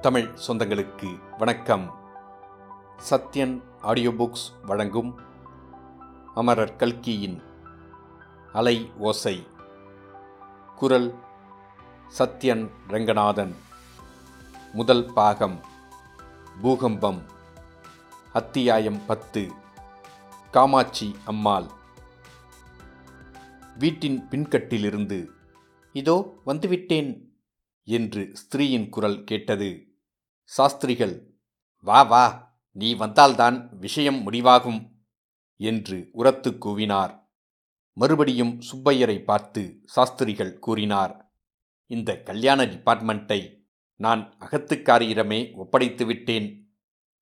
தமிழ் சொந்தங்களுக்கு வணக்கம். Sathyan audio books வழங்கும் அமரர் கல்கியின் அலை ஓசை. குரல் சத்யன் ரங்கநாதன். முதல் பாகம் பூகம்பம். அத்தியாயம் பத்து. காமாட்சி அம்மாள். வீட்டின் பின்கட்டிலிருந்து இதோ வந்துவிட்டேன். என்று ஸ்திரீயின் குரல் கேட்டது. சாஸ்திரிகள் வா வா நீ வந்தால்தான் விஷயம் முடிவாகும் என்று உரத்து கூவினார். மறுபடியும் சுப்பையரை பார்த்து சாஸ்திரிகள் கூறினார் இந்த கல்யாண டிபார்ட்மெண்ட்டை நான் அகத்துக்காரியிடமே ஒப்படைத்து விட்டேன்.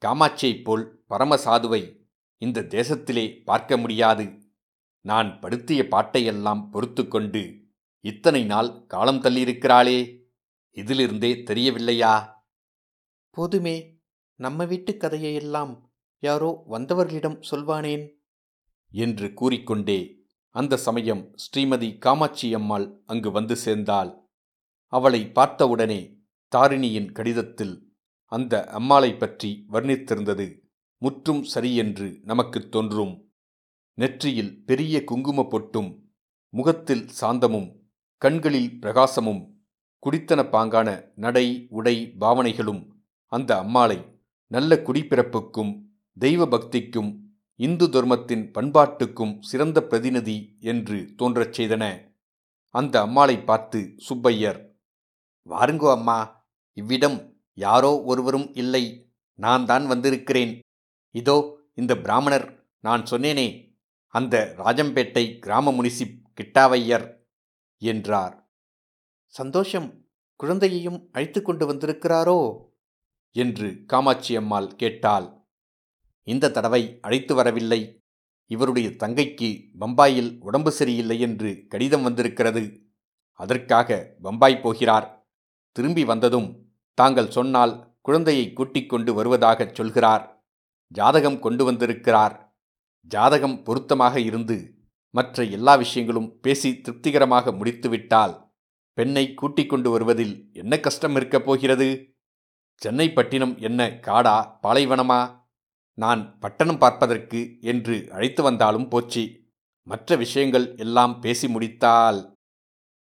காமாட்சியைப் போல் பரமசாதுவை இந்த தேசத்திலே பார்க்க முடியாது. நான் படுத்திய பாட்டையெல்லாம் பொறுத்து கொண்டு இத்தனை நாள் காலம் தள்ளியிருக்கிறாளே. இதிலிருந்தே தெரியவில்லையா? போதுமே நம்ம வீட்டு கதையையெல்லாம் யாரோ வந்தவர்களிடம் சொல்வானேன்? என்று கூறிக்கொண்டே அந்த சமயம் ஸ்ரீமதி காமாட்சி அம்மாள் அங்கு வந்து சேர்ந்தாள். அவளை பார்த்தவுடனே தாரிணியின் கடிதத்தில் அந்த அம்மாளை பற்றி வர்ணித்திருந்தது முற்றும் சரியென்று நமக்குத் தோன்றும். நெற்றியில் பெரிய குங்கும பொட்டும் முகத்தில் சாந்தமும் கண்களில் பிரகாசமும் குடித்தன பாங்கான நடை உடை பாவனைகளும் அந்த அம்மாளை நல்ல குடிப்பிறப்புக்கும் தெய்வ பக்திக்கும் இந்து தர்மத்தின் பண்பாட்டுக்கும் சிறந்த பிரதிநிதி என்று தோன்றச் செய்தன அந்த அம்மாளை பார்த்து சுப்பையர் வாருங்கோ அம்மா இவ்விடம் யாரோ ஒருவரும் இல்லை. நான் தான் வந்திருக்கிறேன். இதோ இந்த பிராமணர் நான் சொன்னேனே அந்த ராஜம்பேட்டை கிராம முனிசிப் கிட்டாவையர் என்றார். சந்தோஷம் குழந்தையையும் அழைத்து கொண்டு வந்திருக்கிறாரோ? என்று காமாட்சி அம்மாள் கேட்டாள். இந்த தடவை அழைத்து வரவில்லை. இவருடைய தங்கைக்கு பம்பாயில் உடம்பு சரியில்லை என்று கடிதம் வந்திருக்கிறது. அதற்காக பம்பாய் போகிறார். திரும்பி வந்ததும் தாங்கள் சொன்னால் குழந்தையை கூட்டிக் கொண்டு வருவதாகச் சொல்கிறார். ஜாதகம் கொண்டு வந்திருக்கிறார். ஜாதகம் பொருத்தமாக இருந்து மற்ற எல்லா விஷயங்களும் பேசி திருப்திகரமாக முடித்துவிட்டால் பெண்ணை கூட்டிக் கொண்டு வருவதில் என்ன கஷ்டம் இருக்கப் போகிறது? சென்னை பட்டினம் என்ன காடா பாலைவனமா? நான் பட்டணம் பார்ப்பதற்கு என்று அழைத்து வந்தாலும் போச்சு. மற்ற விஷயங்கள் எல்லாம் பேசி முடித்தால்?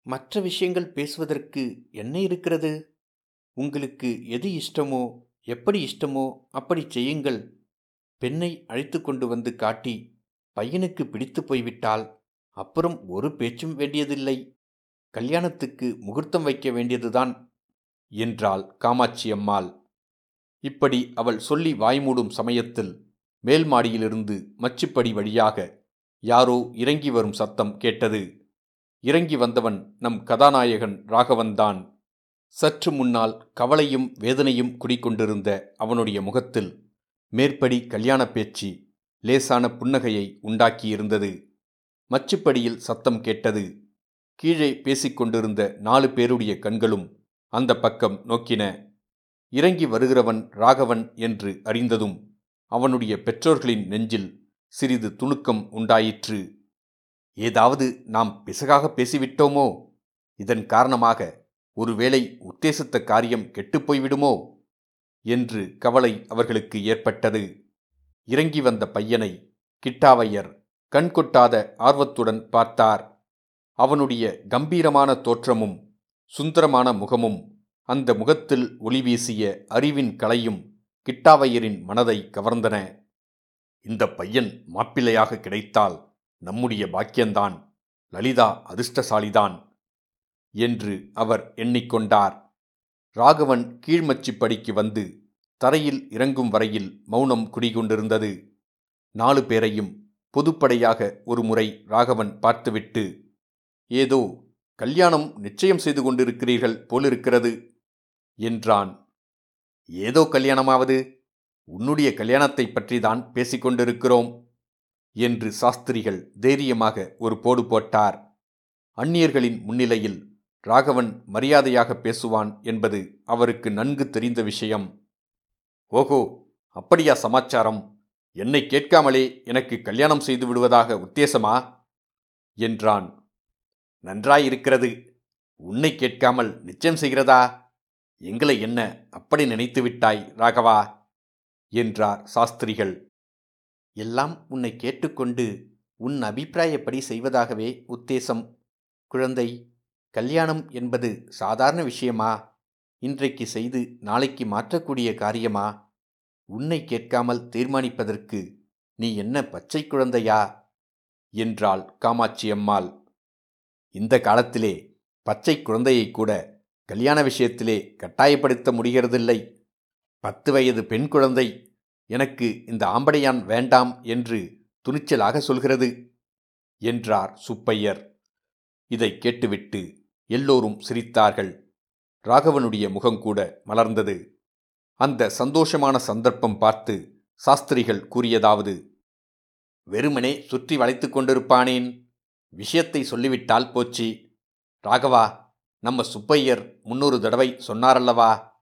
மற்ற விஷயங்கள் பேசுவதற்கு என்ன இருக்கிறது? உங்களுக்கு எது இஷ்டமோ எப்படி இஷ்டமோ அப்படி செய்யுங்கள். பெண்ணை அழைத்து கொண்டு வந்து காட்டி பையனுக்கு பிடித்து போய்விட்டால் அப்புறம் ஒரு பேச்சும் வேண்டியதில்லை. கல்யாணத்துக்கு முகூர்த்தம் வைக்க வேண்டியதுதான் என்றாள் காமாட்சி அம்மாள். இப்படி அவள் சொல்லி வாய்மூடும் சமயத்தில் மேல் மாடியிலிருந்து மச்சுப்படி வழியாக யாரோ இறங்கி வரும் சத்தம் கேட்டது. இறங்கி வந்தவன் நம் கதாநாயகன் ராகவன்தான். சற்று முன்னால் கவலையும் வேதனையும் குடிக்கொண்டிருந்த அவனுடைய முகத்தில் மேற்படி கல்யாண பேச்சு லேசான புன்னகையை உண்டாக்கியிருந்தது. மச்சுப்படியில் சத்தம் கேட்டது. கீழே பேசிக்கொண்டிருந்த நாலு பேருடைய கண்களும் அந்த பக்கம் நோக்கின இறங்கி வருகிறவன் ராகவன் என்று அறிந்ததும் அவனுடைய பெற்றோர்களின் நெஞ்சில் சிறிது துணுக்கம் உண்டாயிற்று. ஏதாவது நாம் பிசகாக பேசிவிட்டோமோ? இதன் காரணமாக ஒருவேளை உத்தேசித்த காரியம் கெட்டுப்போய்விடுமோ என்று கவலை அவர்களுக்கு ஏற்பட்டது. இறங்கி வந்த பையனை கிட்டாவையர் கண்கொட்டாத ஆர்வத்துடன் பார்த்தார். அவனுடைய கம்பீரமான தோற்றமும் சுந்தரமான முகமும் அந்த முகத்தில் ஒளிவீசிய அறிவின் கலையும் கிட்டாவையரின் மனதை கவர்ந்தன. இந்த பையன் மாப்பிள்ளையாக கிடைத்தால் நம்முடைய பாக்கியந்தான் லலிதா அதிர்ஷ்டசாலிதான் என்று அவர் எண்ணிக்கொண்டார். ராகவன் கீழ்மச்சிப்படிக்கு வந்து தரையில் இறங்கும் வரையில் மௌனம் குடிகொண்டிருந்தது. நாலு பேரையும் பொதுப்படையாக ஒரு முறை ராகவன் பார்த்துவிட்டு ஏதோ கல்யாணம் நிச்சயம் செய்து கொண்டிருக்கிறீர்கள் போலிருக்கிறது என்றான். ஏதோ கல்யாணமாவது? உன்னுடைய கல்யாணத்தை பற்றி தான் பேசிக்கொண்டிருக்கிறோம் என்று சாஸ்திரிகள் தைரியமாக ஒரு போடு போட்டார். அந்நியர்களின் முன்னிலையில் ராகவன் மரியாதையாக பேசுவான் என்பது அவருக்கு நன்கு தெரிந்த விஷயம். ஓஹோ அப்படியா சமாச்சாரம்? என்னை கேட்காமலே எனக்கு கல்யாணம் செய்து விடுவதாக உத்தேசமா? என்றான். நன்றாயிருக்கிறது. உன்னை கேட்காமல் நிச்சயம் செய்கிறதா? எங்களை என்ன அப்படி நினைத்து விட்டாய் ராகவா? என்றார் சாஸ்திரிகள். எல்லாம் உன்னை கேட்டுக்கொண்டு உன் அபிப்பிராயப்படி செய்வதாகவே உத்தேசம். குழந்தை கல்யாணம் என்பது சாதாரண விஷயமா? இன்றைக்கு செய்து நாளைக்கு மாற்றக்கூடிய காரியமா? உன்னை கேட்காமல் தீர்மானிப்பதற்கு நீ என்ன பச்சை குழந்தையா? என்றாள் காமாட்சி அம்மாள். இந்த காலத்திலே பச்சை குழந்தையை கூட கல்யாண விஷயத்திலே கட்டாயப்படுத்த முடிகிறதில்லை. பத்து வயது பெண் குழந்தை எனக்கு இந்த ஆம்படையான் வேண்டாம் என்று துணிச்சலாக சொல்கிறது என்றார் சுப்பையர். இதை கேட்டுவிட்டு எல்லோரும் சிரித்தார்கள். ராகவனுடைய முகங்கூட மலர்ந்தது. அந்த சந்தோஷமான சந்தர்ப்பம் பார்த்து சாஸ்திரிகள் கூறியதாவது வெறுமனே சுற்றி வளைத்து கொண்டிருப்பானேன்? விஷயத்தை சொல்லிவிட்டால் போச்சு. ராகவா நம்ம சுப்பையர் முன்னூறு தடவை சொன்னாரல்லவா?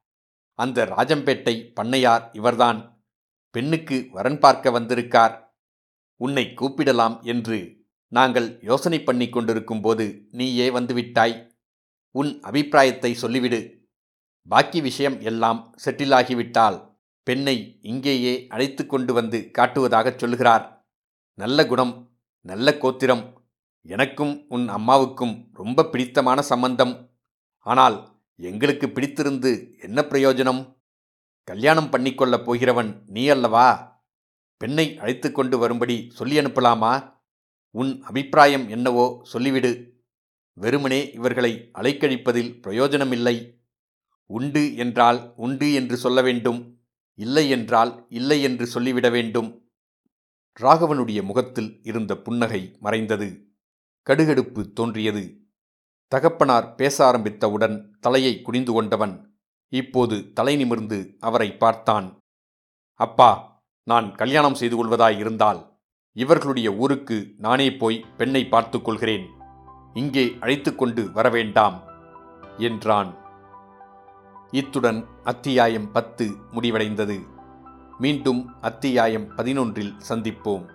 அந்த ராஜம்பேட்டை பண்ணையார் இவர்தான். பெண்ணுக்கு வரன் பார்க்க வந்திருக்கார். உன்னை கூப்பிடலாம் என்று நாங்கள் யோசனை பண்ணி கொண்டிருக்கும் போது நீயே வந்துவிட்டாய். உன் அபிப்பிராயத்தை சொல்லிவிடு. பாக்கி விஷயம் எல்லாம் செட்டிலாகிவிட்டால் பெண்ணை இங்கேயே அழைத்து கொண்டு வந்து காட்டுவதாகச் சொல்கிறார் நல்ல குணம் நல்ல கோத்திரம் எனக்கும் உன் அம்மாவுக்கும் ரொம்ப பிடித்தமான சம்பந்தம். ஆனால் எங்களுக்கு பிடித்திருந்து என்ன பிரயோஜனம்? கல்யாணம் பண்ணிக்கொள்ளப் போகிறவன் நீ அல்லவா? பெண்ணை அழைத்து கொண்டு வரும்படி சொல்லி அனுப்பலாமா? உன் அபிப்பிராயம் என்னவோ சொல்லிவிடு. வெறுமனே இவர்களை அலைக்கழிப்பதில் பிரயோஜனமில்லை. உண்டு என்றால் உண்டு என்று சொல்ல வேண்டும். இல்லை என்றால் இல்லை என்று சொல்லிவிட வேண்டும். ராகவனுடைய முகத்தில் இருந்த புன்னகை மறைந்தது. கடுகடுப்பு தோன்றியது. தகப்பனார் பேச ஆரம்பித்தவுடன் தலையை குனிந்து கொண்டவன் இப்போது தலை நிமிர்ந்து அவரை பார்த்தான். அப்பா நான் கல்யாணம் செய்து கொள்வதாய் இருந்தால் இவர்களுடைய ஊருக்கு நானே போய் பெண்ணை பார்த்து கொள்கிறேன். இங்கே அழைத்து கொண்டு வரவேண்டாம் என்றான். இத்துடன் அத்தியாயம் பத்து முடிவடைந்தது. மீண்டும் அத்தியாயம் பதினொன்றில் சந்திப்போம்.